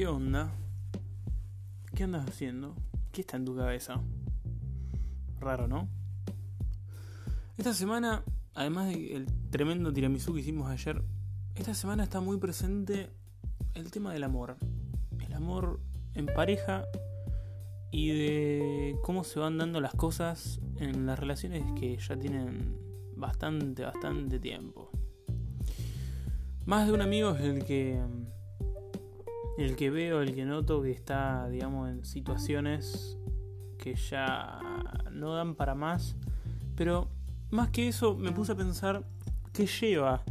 ¿Qué onda? ¿Qué andas haciendo? ¿Qué está en tu cabeza? Raro, ¿no? Esta semana, además del tremendo tiramisú que hicimos ayer, esta semana está muy presente el tema del amor. El amor en pareja y de cómo se van dando las cosas en las relaciones que ya tienen bastante, bastante tiempo. Más de un amigo es el que el que veo, el que noto que está, digamos, en situaciones que ya no dan para más. Pero más que eso, me puse a pensar qué lleva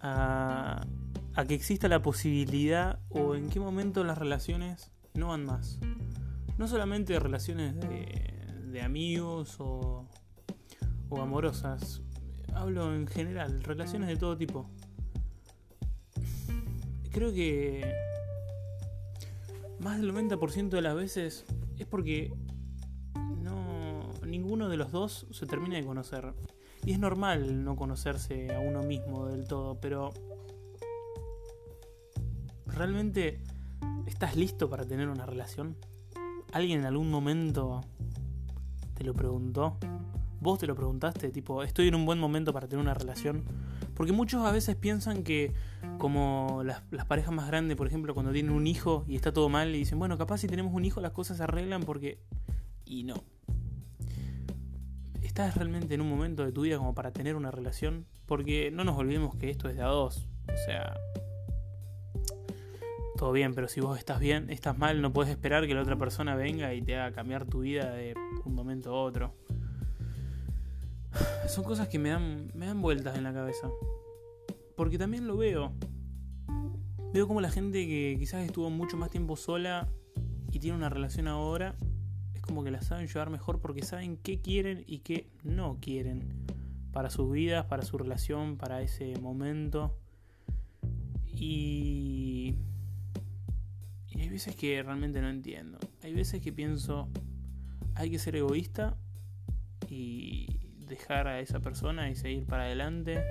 a, a que exista la posibilidad o en qué momento las relaciones no van más. No solamente relaciones de, de amigos o, o amorosas, hablo en general, relaciones de todo tipo. Creo que más del 90% de las veces es porque no ninguno de los dos se termina de conocer. Y es normal no conocerse a uno mismo del todo, pero ¿realmente estás listo para tener una relación? ¿Alguien en algún momento te lo preguntó? ¿Vos te lo preguntaste? Tipo, ¿estoy en un buen momento para tener una relación? Porque muchos a veces piensan que como las, parejas más grandes, por ejemplo, cuando tienen un hijo y está todo mal, y dicen, bueno, capaz si tenemos un hijo las cosas se arreglan porque... Y no. ¿Estás realmente en un momento de tu vida como para tener una relación? Porque no nos olvidemos que esto es de a dos. O sea... Todo bien, pero si vos estás bien, estás mal, no puedes esperar que la otra persona venga y te haga cambiar tu vida de un momento a otro. Son cosas que me dan, me dan vueltas en la cabeza. Porque también lo veo. Veo como la gente que quizás estuvo mucho más tiempo sola y tiene una relación ahora, es como que la saben llevar mejor porque saben qué quieren y qué no quieren para sus vidas, para su relación, para ese momento. Y... Y hay veces que realmente no entiendo. Hay veces que pienso, hay que ser egoísta y dejar a esa persona y seguir para adelante.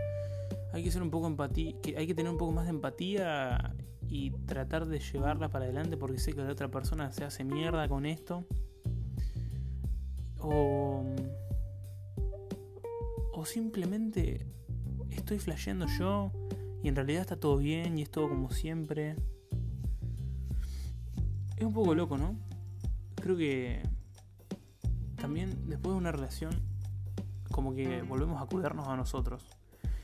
Hay que ser un poco hay que tener un poco más de empatía y tratar de llevarla para adelante porque sé que la otra persona se hace mierda con esto. O o simplemente estoy flasheando yo y en realidad está todo bien y es todo como siempre. Es un poco loco, ¿no? Creo que también después de una relación como que volvemos a cuidarnos a nosotros.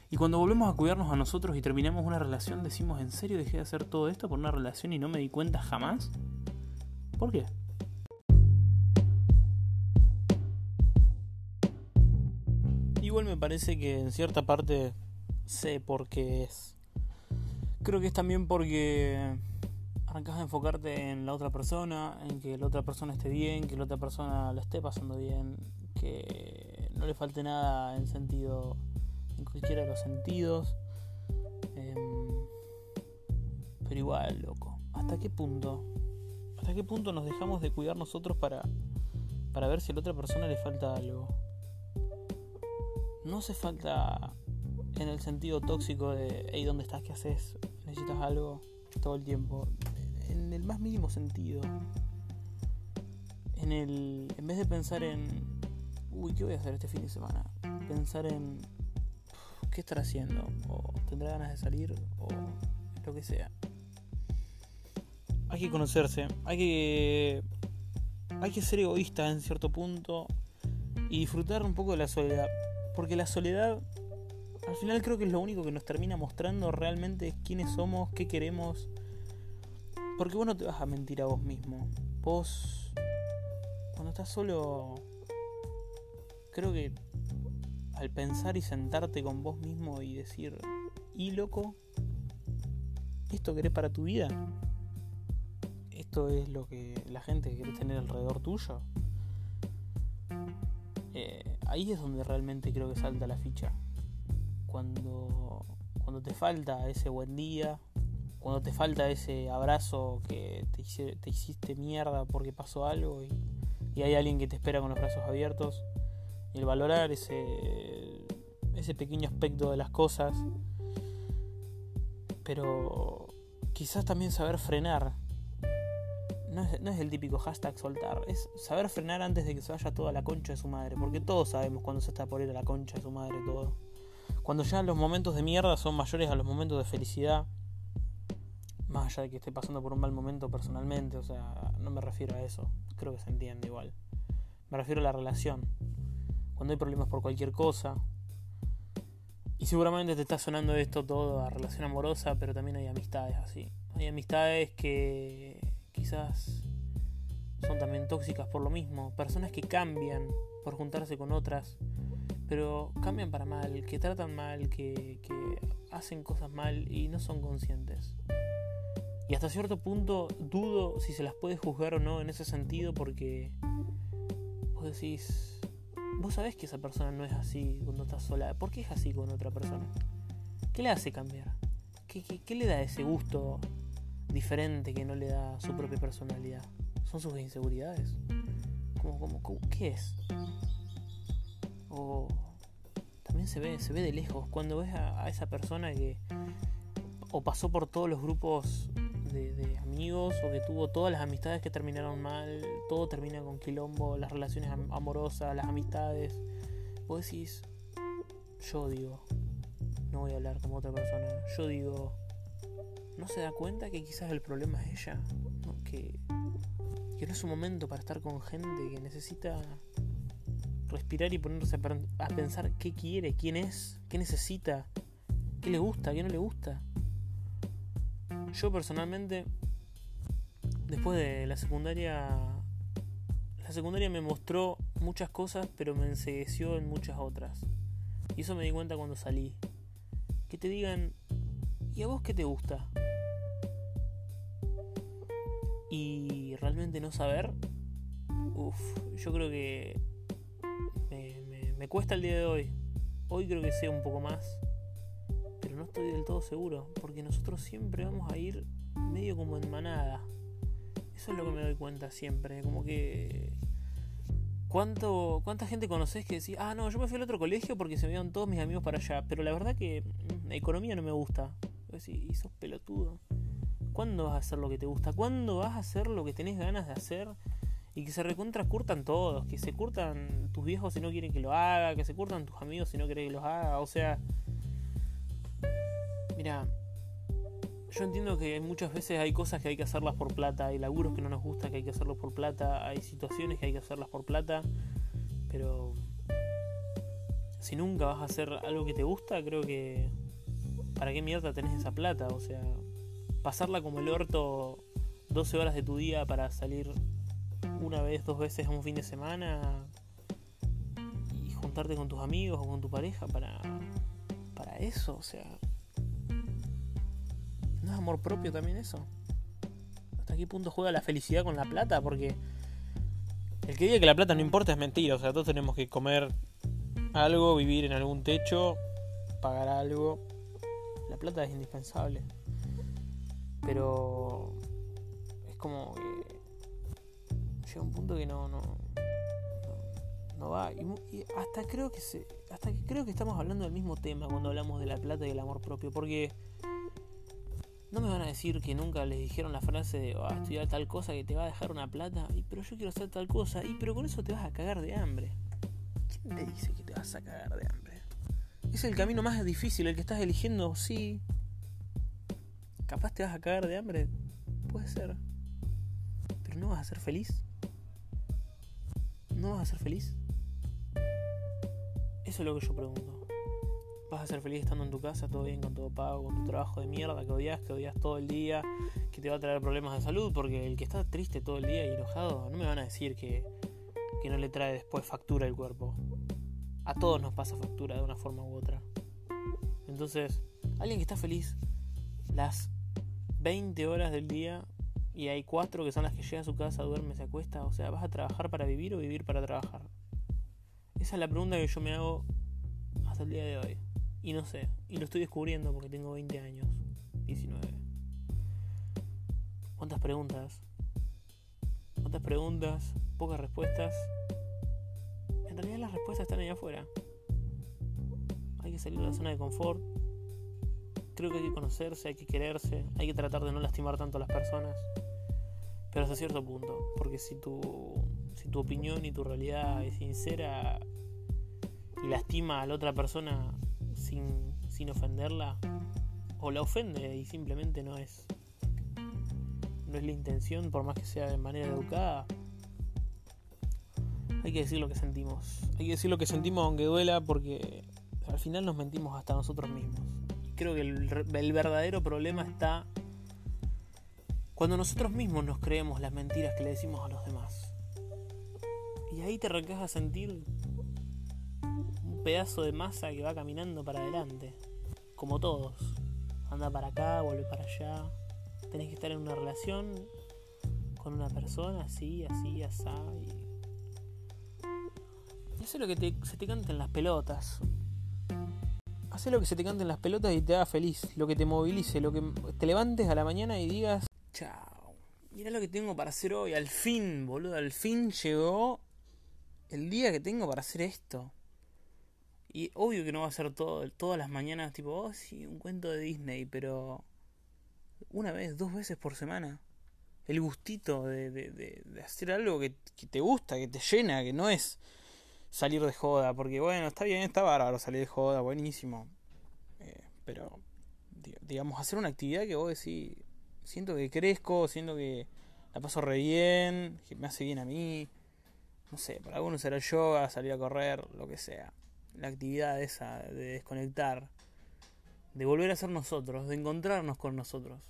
Y cuando volvemos a cuidarnos a nosotros y terminamos una relación, decimos, ¿en serio dejé de hacer todo esto por una relación y no me di cuenta jamás? ¿Por qué? Igual me parece que en cierta parte sé por qué es. Creo que es también porque arrancas a enfocarte en la otra persona, en que la otra persona esté bien, que la otra persona la esté pasando bien, que no le falte nada en sentido, en cualquiera de los sentidos. Eh, pero igual, loco, ¿hasta qué punto? ¿Hasta qué punto nos dejamos de cuidar nosotros para, para ver si a la otra persona le falta algo? No hace falta en el sentido tóxico de, hey, ¿dónde estás? ¿Qué haces? ¿Necesitas algo? Todo el tiempo. En el más mínimo sentido. En el. En vez de pensar en. Uy, ¿qué voy a hacer este fin de semana? Pensar en. ¿Qué estará haciendo? O tendrá ganas de salir. O lo que sea. Hay que conocerse. Hay que. Hay que ser egoísta en cierto punto. Y disfrutar un poco de la soledad. Porque la soledad al final creo que es lo único que nos termina mostrando realmente quiénes somos, qué queremos. Porque vos no te vas a mentir a vos mismo. Vos, cuando estás solo, creo que al pensar y sentarte con vos mismo y decir, y loco, ¿esto querés para tu vida? ¿Esto es lo que la gente quiere tener alrededor tuyo? Eh, ahí es donde realmente creo que salta la ficha cuando, cuando te falta ese buen día, cuando te falta ese abrazo que te, te hiciste mierda porque pasó algo y, y, hay alguien que te espera con los brazos abiertos, y el valorar ese, ese pequeño aspecto de las cosas, pero quizás también saber frenar no es, no es el típico hashtag soltar, es saber frenar antes de que se vaya toda la concha de su madre, porque todos sabemos cuando se está por ir a la concha de su madre todo. Cuando ya los momentos de mierda son mayores a los momentos de felicidad, más allá de que esté pasando por un mal momento personalmente, o sea, no me refiero a eso, creo que se entiende igual. Me refiero a la relación. Cuando hay problemas por cualquier cosa. Y seguramente te está sonando esto todo a relación amorosa, pero también hay amistades así. Hay amistades que quizás son también tóxicas por lo mismo. Personas que cambian por juntarse con otras, pero cambian para mal, que tratan mal, que, que hacen cosas mal y no son conscientes. Y hasta cierto punto dudo si se las puede juzgar o no en ese sentido porque vos decís, vos sabés que esa persona no es así cuando estás sola. ¿Por qué es así con otra persona? ¿Qué le hace cambiar? ¿Qué, qué, qué le da ese gusto diferente que no le da su propia personalidad? ¿Son sus inseguridades? ¿Cómo, cómo, cómo qué es? O también se ve, se ve de lejos. Cuando ves a, a esa persona que o pasó por todos los grupos de, amigos o que tuvo todas las amistades que terminaron mal, todo termina con quilombo, las relaciones amorosas, las amistades. Vos decís, yo digo, no voy a hablar como otra persona, yo digo, no se da cuenta que quizás el problema es ella, que, que no es un momento para estar con gente que necesita respirar y ponerse a pensar qué quiere, quién es, qué necesita, qué le gusta, qué no le gusta. Yo personalmente, después de la secundaria, la secundaria me mostró muchas cosas, pero me ensegueció en muchas otras. Y eso me di cuenta cuando salí. Que te digan, ¿y a vos qué te gusta? Y realmente no saber, uff, yo creo que me, me, me cuesta el día de hoy. Hoy creo que sé un poco más estoy del todo seguro, porque nosotros siempre vamos a ir medio como en manada. Eso es lo que me doy cuenta siempre, como que... ¿Cuánto, ¿Cuánta gente conoces que decís, ah, no, yo me fui al otro colegio porque se me iban todos mis amigos para allá? Pero la verdad que mm, la economía no me gusta. Y sos pelotudo. ¿Cuándo vas a hacer lo que te gusta? ¿Cuándo vas a hacer lo que tenés ganas de hacer? Y que se recontra curtan todos, que se curtan tus viejos si no quieren que lo haga, que se curtan tus amigos si no quieren que los haga. O sea, Mira, yo entiendo que muchas veces hay cosas que hay que hacerlas por plata, hay laburos que no nos gusta que hay que hacerlos por plata, hay situaciones que hay que hacerlas por plata, pero si nunca vas a hacer algo que te gusta, creo que ¿para qué mierda tenés esa plata? O sea, pasarla como el orto 12 horas de tu día para salir una vez, dos veces a un fin de semana y juntarte con tus amigos o con tu pareja para para eso, o sea, ¿No es amor propio también eso? ¿Hasta qué punto juega la felicidad con la plata? Porque el que diga que la plata no importa es mentira. O sea, todos tenemos que comer algo, vivir en algún techo, pagar algo. La plata es indispensable. Pero es como que llega un punto que no, no, no, va. Y, y, hasta creo que se, hasta creo que estamos hablando del mismo tema cuando hablamos de la plata y el amor propio. Porque no me van a decir que nunca les dijeron la frase de oh, estudiar tal cosa que te va a dejar una plata, y pero yo quiero hacer tal cosa, y pero con eso te vas a cagar de hambre. ¿Quién te dice que te vas a cagar de hambre? Es el camino más difícil, el que estás eligiendo, sí. Capaz te vas a cagar de hambre, puede ser. Pero no vas a ser feliz. ¿No vas a ser feliz? Eso es lo que yo pregunto vas a ser feliz estando en tu casa, todo bien, con todo pago, con tu trabajo de mierda que odias, que odias todo el día, que te va a traer problemas de salud, porque el que está triste todo el día y enojado, no me van a decir que, que no le trae después factura el cuerpo. A todos nos pasa factura de una forma u otra. Entonces, alguien que está feliz las 20 horas del día y hay 4 que son las que llega a su casa, duerme, se acuesta, o sea, ¿vas a trabajar para vivir o vivir para trabajar? Esa es la pregunta que yo me hago hasta el día de hoy. Y no sé, y lo estoy descubriendo porque tengo 20 años, 19. ¿Cuántas preguntas? ¿Cuántas preguntas? Pocas respuestas. En realidad las respuestas están ahí afuera. Hay que salir de la zona de confort. Creo que hay que conocerse, hay que quererse, hay que tratar de no lastimar tanto a las personas. Pero hasta cierto punto. Porque si tu, si tu opinión y tu realidad es sincera y lastima a la otra persona sin, ofenderla, o la ofende y simplemente no es no es la intención, por más que sea de manera educada, hay que decir lo que sentimos. Hay que decir lo que sentimos aunque duela porque al final nos mentimos hasta nosotros mismos. Creo que el, verdadero problema está cuando nosotros mismos nos creemos las mentiras que le decimos a los demás. Y ahí te arrancas a sentir pedazo de masa que va caminando para adelante, como todos. Anda para acá, vuelve para allá tenés que estar en una relación con una persona así, así, así. Y, hace lo que se te canten las pelotas. Hace lo que se te canten las pelotas y te haga feliz. Lo que te movilice, lo que te levantes a la mañana y digas, chao. Mira lo que tengo para hacer hoy. Al fin, boludo, al fin llegó el día que tengo para hacer esto. Y obvio que no va a ser todo, todas las mañanas tipo, oh sí, un cuento de Disney, pero una vez, dos veces por semana. El gustito de, de, hacer algo que, te gusta, que te llena, que no es salir de joda. Porque bueno, está bien, está bárbaro salir de joda, buenísimo. Eh, pero, digamos, hacer una actividad que vos decís, siento que crezco, siento que la paso re bien, que me hace bien a mí. No sé, para algunos será yoga, salir a correr, lo que sea. La actividad esa de desconectar, de volver a ser nosotros, de encontrarnos con nosotros.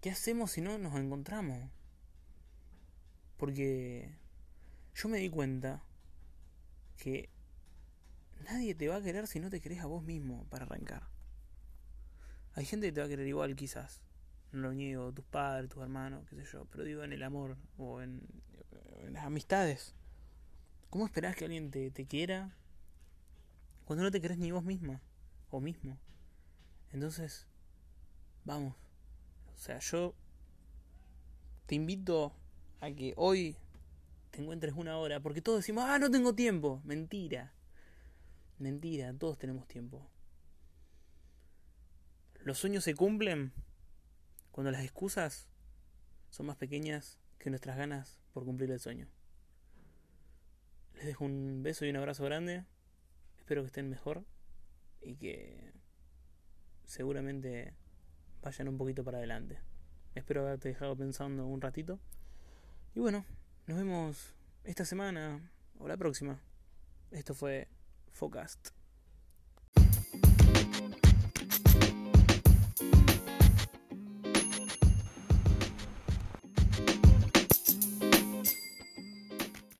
¿Qué hacemos si no nos encontramos? Porque yo me di cuenta que nadie te va a querer si no te querés a vos mismo para arrancar. Hay gente que te va a querer igual quizás. No lo niego, tus padres, tus hermanos, qué sé yo. Pero digo en el amor o en, las amistades. ¿Cómo esperás que alguien te, te quiera cuando no te querés ni vos misma o mismo? Entonces, vamos. O sea, yo te invito a que hoy te encuentres una hora, porque todos decimos, ah, no tengo tiempo. Mentira. Mentira, todos tenemos tiempo. Los sueños se cumplen cuando las excusas son más pequeñas que nuestras ganas por cumplir el sueño. Les dejo un beso y un abrazo grande. Espero que estén mejor y que seguramente vayan un poquito para adelante. Espero haberte dejado pensando un ratito. Y bueno, nos vemos esta semana o la próxima. Esto fue Focast.